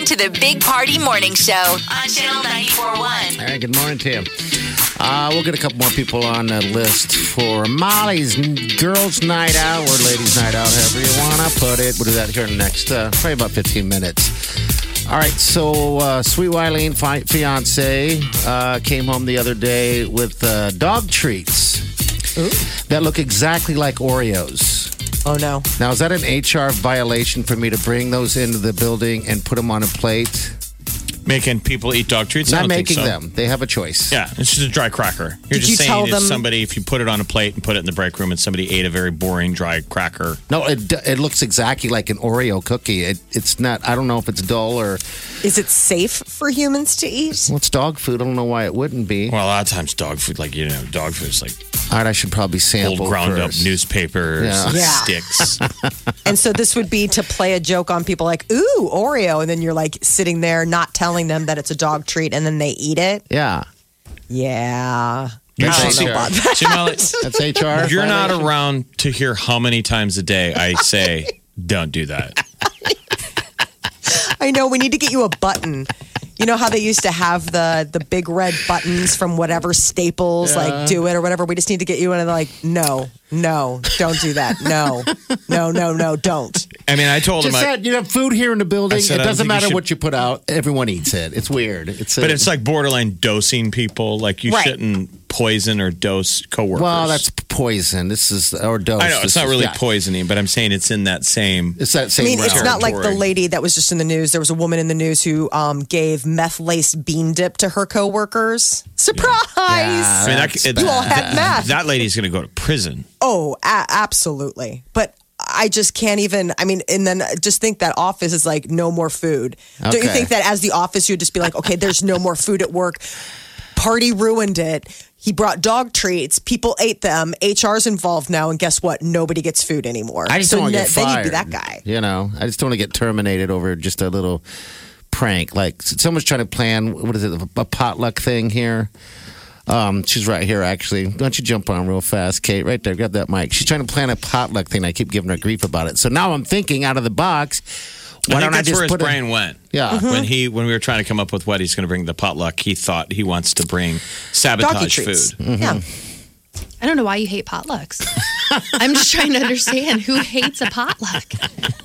Listening to the Big Party Morning Show on Channel 94.1. All right, good morning to you. Uh, we'll get a couple more people on the list for Molly's Girls' Night Out or Ladies' Night Out, however you want to put it. We'll do that here in the next, uh, probably about 15 minutes. All right, so uh, Sweet Wileen, fi- fiance, uh, came home the other day with uh, dog treats that look exactly like Oreos. Oh no. Now, is that an HR violation for me to bring those into the building and put them on a plate? Making people eat dog treats? I Not making so. them. They have a choice. Yeah, it's just a dry cracker. You're Did just you saying tell if them- somebody, if you put it on a plate and put it in the break room and somebody ate a very boring dry cracker. No, it, it looks exactly like an Oreo cookie. It, it's not, I don't know if it's dull or, Is it safe for humans to eat? well, it's dog food. I don't know why it wouldn't be. Well, a lot of times dog food, like, you know, dog food is like All right, I should probably old sample ground first. up newspapers, Yeah. and Yeah. sticks. And so this would be to play a joke on people like, ooh, Oreo. And then you're like sitting there not telling them that it's a dog treat and then they eat it. Yeah, Yeah. You That's should see- HR. See, Molly, that's HR. You're not around to hear how many times a day I say, don't do that. I know we need to get you a button. You know how they used to have the the big red buttons from whatever Staples, like do it or whatever. We just need to get you one and they're like, no, no, don't do that. No, no, no, no, don't. I mean, I told him, Just I, said you have food here in the building. Said, it doesn't think you matter should- what you put out. Everyone eats it. It's weird. It's a, but it's like borderline dosing people. Like, you Right. shouldn't poison or dose coworkers. well, that's poison. This is or dose. I know it's This not is- really yeah. poisoning, but I'm saying it's in that same. It's that same. I same. mean, it's not like the lady that was just in the news. There was a woman in the news who um, gave meth laced bean dip to her coworkers. Surprise! Yeah. I mean, that, it- You all had that, meth. that lady's going to go to prison. Oh, a- absolutely. But I just can't even. I mean, and then just think that office is like no more food. Don't you think that as the office, you'd just be like, okay, there's no more food at work. Party ruined it. He brought dog treats. People ate them. HR's involved now, and guess what? Nobody gets food anymore. I just so don't want to ne- get then fired. you'd be that guy. You know, I just don't want to get terminated over just a little prank. Like someone's trying to plan what is it, a potluck thing here. Um, she's right here, actually. Why don't you jump on real fast, Kate? Right there, grab that mic. She's trying to plan a potluck thing. I keep giving her grief about it. So now I'm thinking out of the box. Why I think don't I that's just where his put a- brain went. Yeah. Mm-hmm. When he when we were trying to come up with what he's going to bring the potluck, he thought he wants to bring sabotage food. Mm-hmm. Yeah. I don't know why you hate potlucks. I'm just trying to understand who hates a potluck.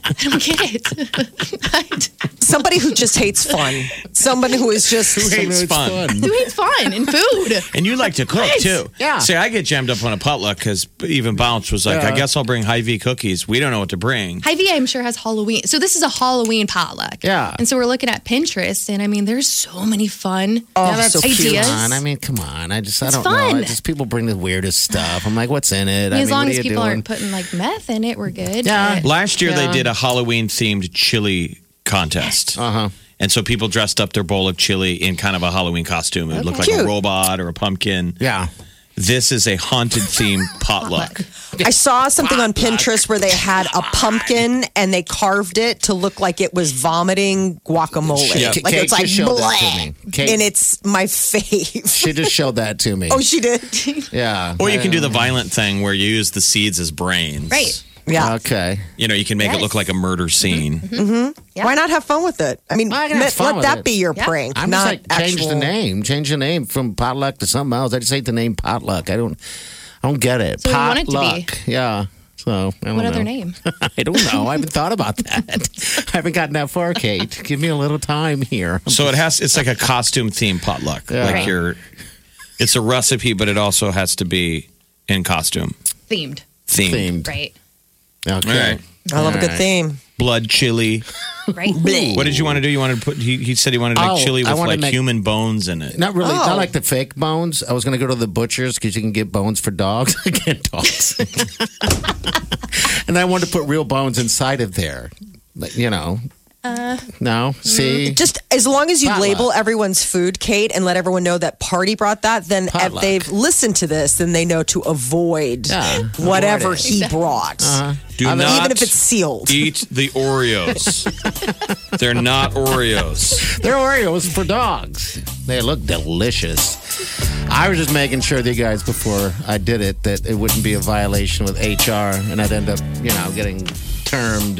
I don't get it. Somebody who just hates fun. Somebody who is just. Who hates fun? who hates fun and food? And you like to cook Right. too. Yeah. See, I get jammed up on a potluck because even Bounce was like, Yeah. I guess I'll bring Hy-Vee cookies. We don't know what to bring. Hy-Vee, I'm sure, has Halloween. So this is a Halloween potluck. Yeah. And so we're looking at Pinterest, and I mean, there's so many fun Oh, Yeah, that's so cute. ideas. Come on. I mean, come on. I just, I don't know. fun. I just people bring the weirdest stuff. I'm like, what's in it? I mean, as mean, long what as you people doing? aren't putting like meth in it, we're good. Yeah. But- Last year Yeah. they did a Halloween themed chili contest. Uh huh. And so people dressed up their bowl of chili in kind of a Halloween costume. It looked like Cute. a robot or a pumpkin. Yeah. This is a haunted theme potluck. I saw something on Pinterest where they had a pumpkin and they carved it to look like it was vomiting guacamole. Yeah. Like Kate it's like just showed that to bleh. Kate- and it's my fave. She just showed that to me. Oh, she did. yeah. Or you can do the violent thing where you use the seeds as brains. Right. Yeah. Okay. You know, you can make it look like a murder mm-hmm. scene. Mm-hmm. Mm-hmm. Why not have fun with it? I mean, Why not let, fun let with that it? be your Yeah. prank, I'm not just like change actual. the name, change the name from potluck to something else. I just hate the name potluck. I don't, I don't get it. So we want it to be. potluck, yeah. So I don't What other know. name? I don't know. I haven't thought about that. I haven't gotten that far, Kate. Give me a little time here. So it has it's like a costume theme potluck. Yeah. Like Right. you're it's a recipe, but it also has to be in costume Themed. themed. Themed. Right. Okay. All right. I love a good All right. theme. blood chili. Right. What did you want to do? You wanted to put? He, he said he wanted to make Oh, chili I with wanna like make- human bones in it. Not really, Oh. not like the fake bones. I was going to go to the butcher's because you can get bones for dogs. I can't dogs. and I wanted to put real bones inside of there. Like, You know. Uh, no, see, Just as long as you Potluck. label everyone's food, Kate, and let everyone know that party brought that, then if they've listened to this, then they know to avoid Yeah, whatever avoid he brought. Do Even not Even if it's sealed. eat the Oreos. They're not Oreos. they're Oreos for dogs. They look delicious. I was just making sure that you guys before I did it that it wouldn't be a violation with HR, and I'd end up, you know, getting termed.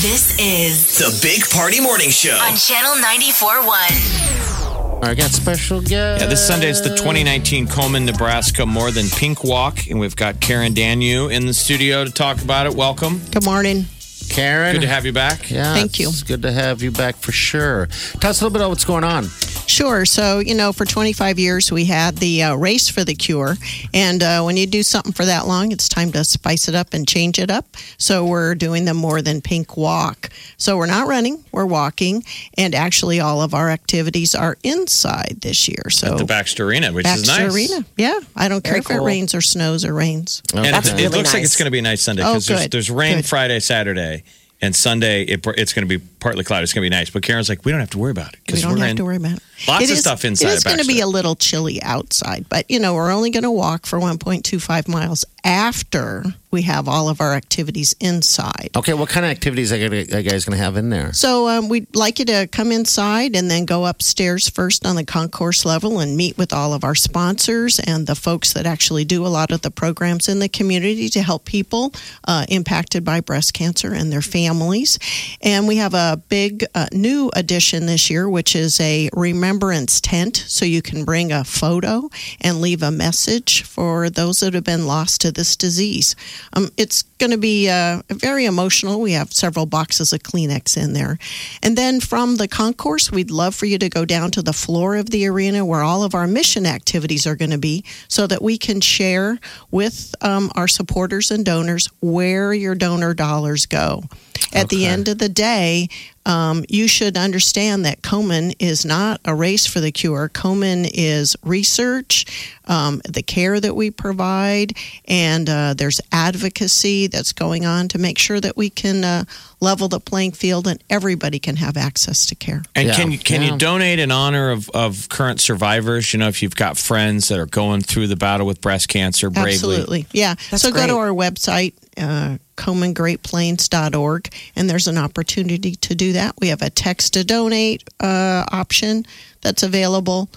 This is The Big Party Morning Show. on Channel 94.1. I got special guest. Yeah, this Sunday is the 2019 Komen, Nebraska More Than Pink Walk, and we've got Karen Danu in the studio to talk about it. Welcome. Good morning. Karen. Good to have you back. Yeah, Thank you. It's good to have you back for sure. Tell us a little bit about what's going on. Sure. So, you know, for 25 years, we had the uh, race for the cure. And uh, when you do something for that long, it's time to spice it up and change it up. So, we're doing the more than pink walk. So, we're not running, we're walking. And actually, all of our activities are inside this year. So, The Baxter Arena, which is nice. Baxter. Arena. Yeah. I don't care Very if it rains or snows or rains. And That's it, it really looks like it's going to be a nice Sunday Oh, because there's, there's rain Good. Friday, Saturday, and Sunday it, it's going to be partly cloudy. It's going to be nice. But Karen's like, we don't have to worry about it We because don't we're have in. to worry about it. Lots It of is- stuff inside It is going to be a little chilly outside, but you know, we're only going to walk for 1.25 miles after we have all of our activities inside. Okay, what kind of activities are you guys going to have in there? So um, we'd like you to come inside and then go upstairs first on the concourse level and meet with all of our sponsors and the folks that actually do a lot of the programs in the community to help people uh, impacted by breast cancer and their families. And we have a big uh, new addition this year, which is a remembrance tent. So you can bring a photo and leave a message for those that have been lost to this disease. Um, it's going to be uh, very emotional. We have several boxes of Kleenex in there. And then from the concourse, we'd love for you to go down to the floor of the arena where all of our mission activities are going to be so that we can share with um, our supporters and donors where your donor dollars go. At the end of the day, um, you should understand that Komen is not a race for the cure. Komen is research, um, the care that we provide, and uh, there's advocacy that's going on to make sure that we can uh, level the playing field and everybody can have access to care. And Yeah, can you can yeah. you donate in honor of, of current survivors? You know, if you've got friends that are going through the battle with breast cancer bravely. Absolutely. Yeah. That's so go to our website, uh, komengreatplains.org, and there's an opportunity to do that. We have a text to donate uh, option that's available.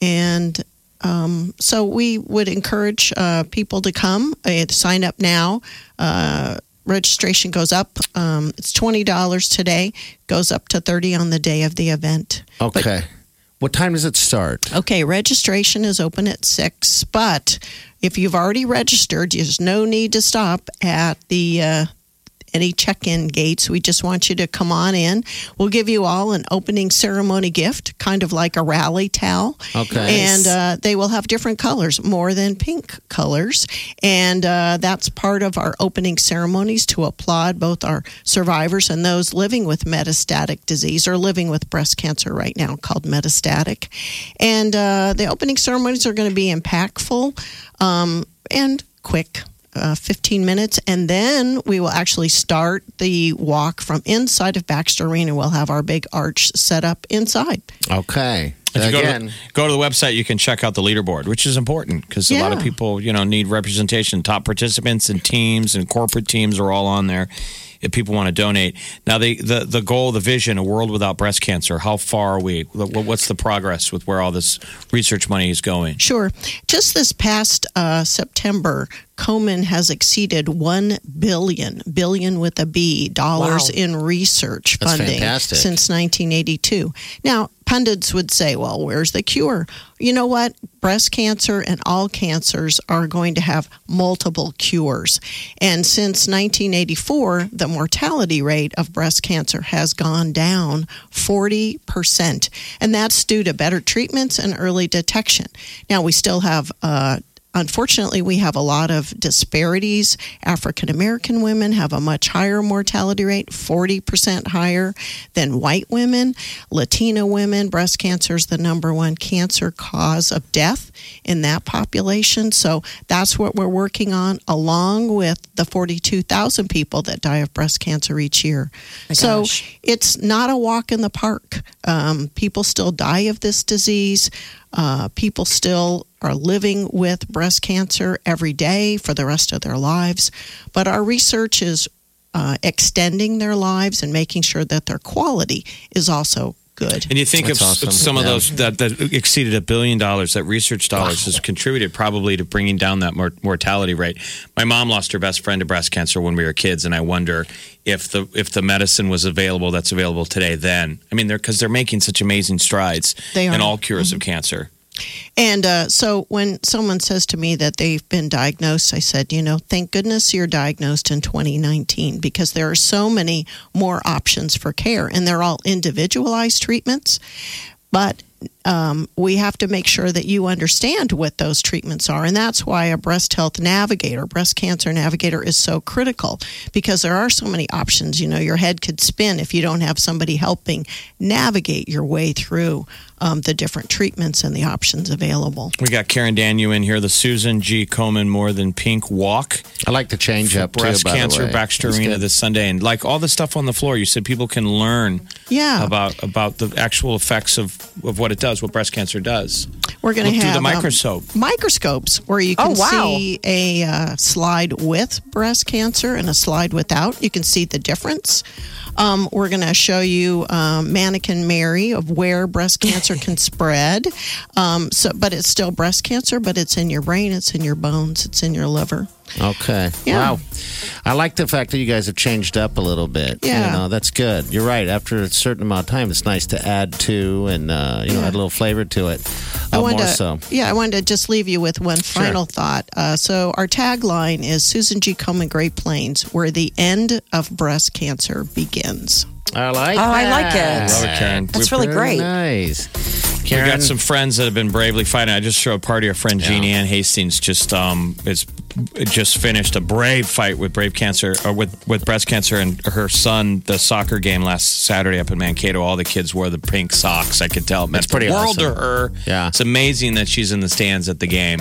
And um, so we would encourage uh, people to come, uh, sign up now. Uh, registration goes up. Um, it's $20 today, goes up to 30 on the day of the event. Okay. What time does it start? Okay, registration is open at six, but if you've already registered, there's no need to stop at the uh, any check-in gates. We just want you to come on in. We'll give you all an opening ceremony gift, kind of like a rally towel. Okay. and uh, they will have different colors, more than pink colors, and uh, that's part of our opening ceremonies to applaud both our survivors and those living with metastatic disease or living with breast cancer right now, called metastatic. And uh, the opening ceremonies are going to be impactful um, and quick. Uh, 15 minutes, and then we will actually start the walk from inside of Baxter Arena. We'll have our big arch set up inside. Okay. If you go Again, to, go to the website, you can check out the leaderboard, which is important because a lot of people, you know, need representation. Top participants and teams and corporate teams are all on there. If people want to donate, now the the the goal, the vision, a world without breast cancer. How far are we? What's the progress with where all this research money is going? Sure. Just this past uh, September, Komen has exceeded one billion, billion with a B, dollars Wow. in research That's funding fantastic. since 1982. Now, pundits would say, "Well, where's the cure?" You know what? Breast cancer and all cancers are going to have multiple cures, and since 1984, the mortality rate of breast cancer has gone down 40 percent, and that's due to better treatments and early detection. Now, we still have uh, unfortunately, we have a lot of disparities. African American women have a much higher mortality rate, 40% higher than white women. Latina women, breast cancer is the number one cancer cause of death in that population. So that's what we're working on, along with the 42,000 people that die of breast cancer each year. so gosh. it's not a walk in the park. Um, people still die of this disease. Uh, people still are living with breast cancer every day for the rest of their lives. But our research is uh, extending their lives and making sure that their quality is also good. And you think That's of awesome. some of those that, that exceeded a billion dollars, that research dollars has contributed probably to bringing down that mor- mortality rate. My mom lost her best friend to breast cancer when we were kids, and I wonder if the if the medicine was available that's available today. Then, I mean, they're because they're making such amazing strides They in all cures of mm-hmm. cancer. And uh, so when someone says to me that they've been diagnosed, I said, you know, thank goodness you're diagnosed in 2019 because there are so many more options for care and they're all individualized treatments. But um, we have to make sure that you understand what those treatments are. And that's why a breast health navigator, breast cancer navigator, is so critical because there are so many options. You know, your head could spin if you don't have somebody helping navigate your way through um, the different treatments and the options available. We got Karen Daniel in here, the Susan G. Komen More Than Pink Walk. I like the change up too, breast by cancer way. Baxter Arena good. this Sunday, and like all the stuff on the floor, you said people can learn Yeah. about about the actual effects of of what it does, what breast cancer does. We're going to through have the um, microscope. microscopes where you can Oh, wow. see a uh, slide with breast cancer and a slide without. You can see the difference. Um, we're going to show you um, mannequin Mary of where breast cancer can spread. Um, so, but it's still breast cancer, but it's in your brain, it's in your bones, it's in your liver. Okay. Yeah. Wow. I like the fact that you guys have changed up a little bit. Yeah. You know, that's good. You're right. After a certain amount of time, it's nice to add to and, uh, you know, add a little flavor to it. Uh, more to, so. Yeah, I wanted to just leave you with one final thought. Uh, so, our tagline is Susan G. Komen Great Plains, where the end of breast cancer begins. I like Oh, I like that. it. Love it, Karen. That's We- really Very great. Nice. We Karen, got some friends that have been bravely fighting. I just showed a party. Our friend Jeannie Ann Hastings just um is just finished a brave fight with brave cancer or with with breast cancer and her son. The soccer game last Saturday up in Mankato. All the kids wore the pink socks. I could tell it meant That's pretty the world awesome. to her. Yeah. it's amazing that she's in the stands at the game.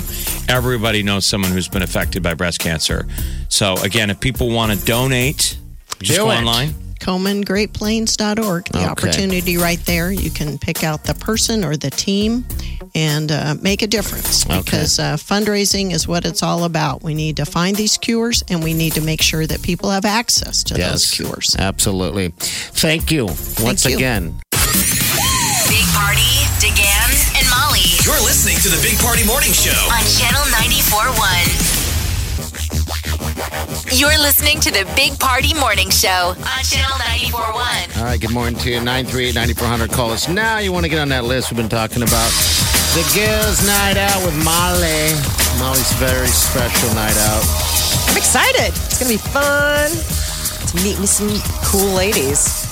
Everybody knows someone who's been affected by breast cancer. So again, if people want to donate, just Do go it. online. KomenGreatPlains.org. The Okay. opportunity right there. You can pick out the person or the team and uh, make a difference because uh, fundraising is what it's all about. We need to find these cures and we need to make sure that people have access to those cures. Absolutely. Thank you once you. again. Big Party, DeGan, and Molly You're listening to the Big Party Morning Show. on Channel 94.1. You're listening to the Big Party Morning Show on Channel 94.1. All right, good morning to you. 938-9400. Call us now. You want to get on that list we've been talking about. The Girls Night Out with Molly. Molly's very special night out. I'm excited. It's going to be fun to meet me some cool ladies.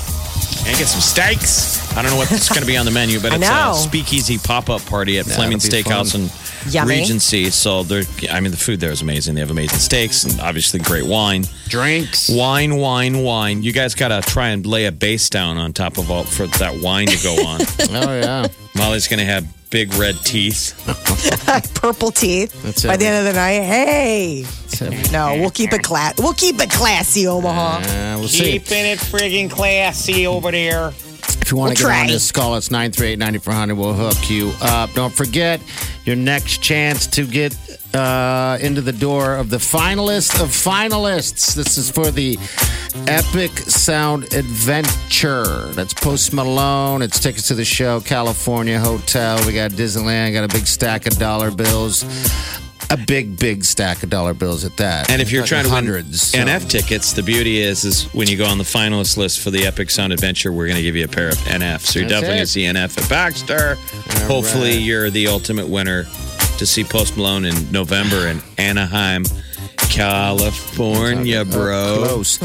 and get some steaks. I don't know what's going to be on the menu, but I it's know. a speakeasy pop up party at Fleming it'll Steakhouse fun. and Yummy. Regency. So they're, I mean, the food there is amazing. They have amazing steaks and obviously great wine. Drinks. Wine, wine, wine. You guys got to try and lay a base down on top of all for that wine to go on. Oh, yeah. Molly's going to have big red teeth. Purple teeth. That's By the end of the night, hey. No, we'll keep it class. We'll keep it classy, Omaha. Uh, we'll see. it friggin' classy over there. If you want We'll to get on try. this, call us 938-9400. We'll hook you up. Don't forget your next chance to get uh, into the door of the finalist of finalists. This is for the Epic Sound Adventure. That's Post Malone. It's tickets to the show, California Hotel. We got Disneyland. Got a big stack of dollar bills. A big, big stack of dollar bills at that. And if you're trying to win hundreds, so- NF tickets, the beauty is, is when you go on the finalist list for the Epic Sound Adventure, we're going to give you a pair of NF. So you're That's definitely going to see NF at Baxter. Hopefully, right. you're the ultimate winner to see Post Malone in November in Anaheim, California, bro. Close.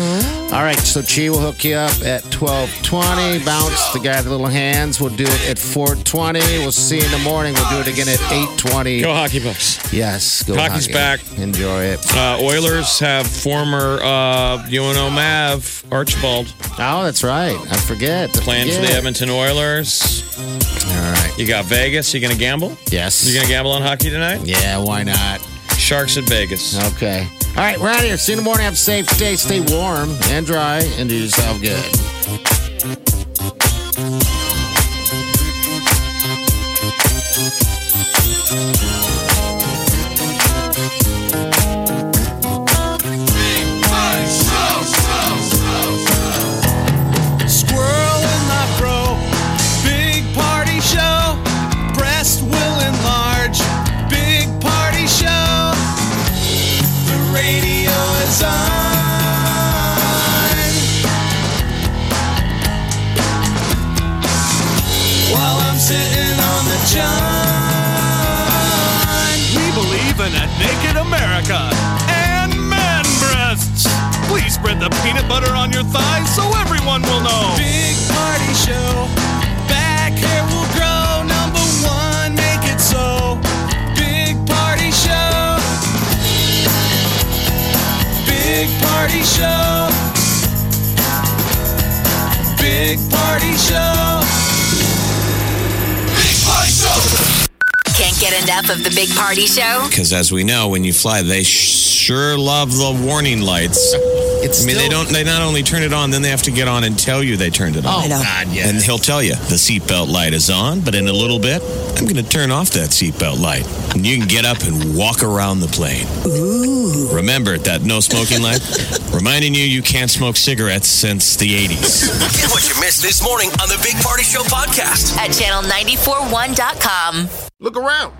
All right, so Chi will hook you up at 1220. Bounce, the guy with the little hands, We'll do it at 420. We'll see you in the morning. We'll do it again at 820. Go hockey bucks. Yes, go hockey. Hockey's hockey. back. Enjoy it. Uh, Oilers have former uh, UNO Mav Archibald Oh, that's right. I forget. I playing for the forget. Edmonton Oilers. All right. You got Vegas. You gonna gamble? Yes. You gonna gamble on hockey tonight? Yeah, why not? Sharks at Vegas. Okay. All right, we're out of here. See you in the morning. Have a safe day. Stay warm and dry and do yourself good. And man breasts. Please spread the peanut butter on your thighs so everyone will know. Big party show. Can't enough of the Big Party Show? Because as we know, when you fly, they sure love the warning lights. It's I mean, they don't. They not only turn it on, then they have to get on and tell you they turned it on. Oh, God, yeah. And he'll tell you the seatbelt light is on, but in a little bit, I'm going to turn off that seatbelt light. And you can get up and walk around the plane. Ooh. Remember that no smoking light? Reminding you you can't smoke cigarettes since the 80s. Get what you missed this morning on the Big Party Show podcast. At channel941.com. Look around.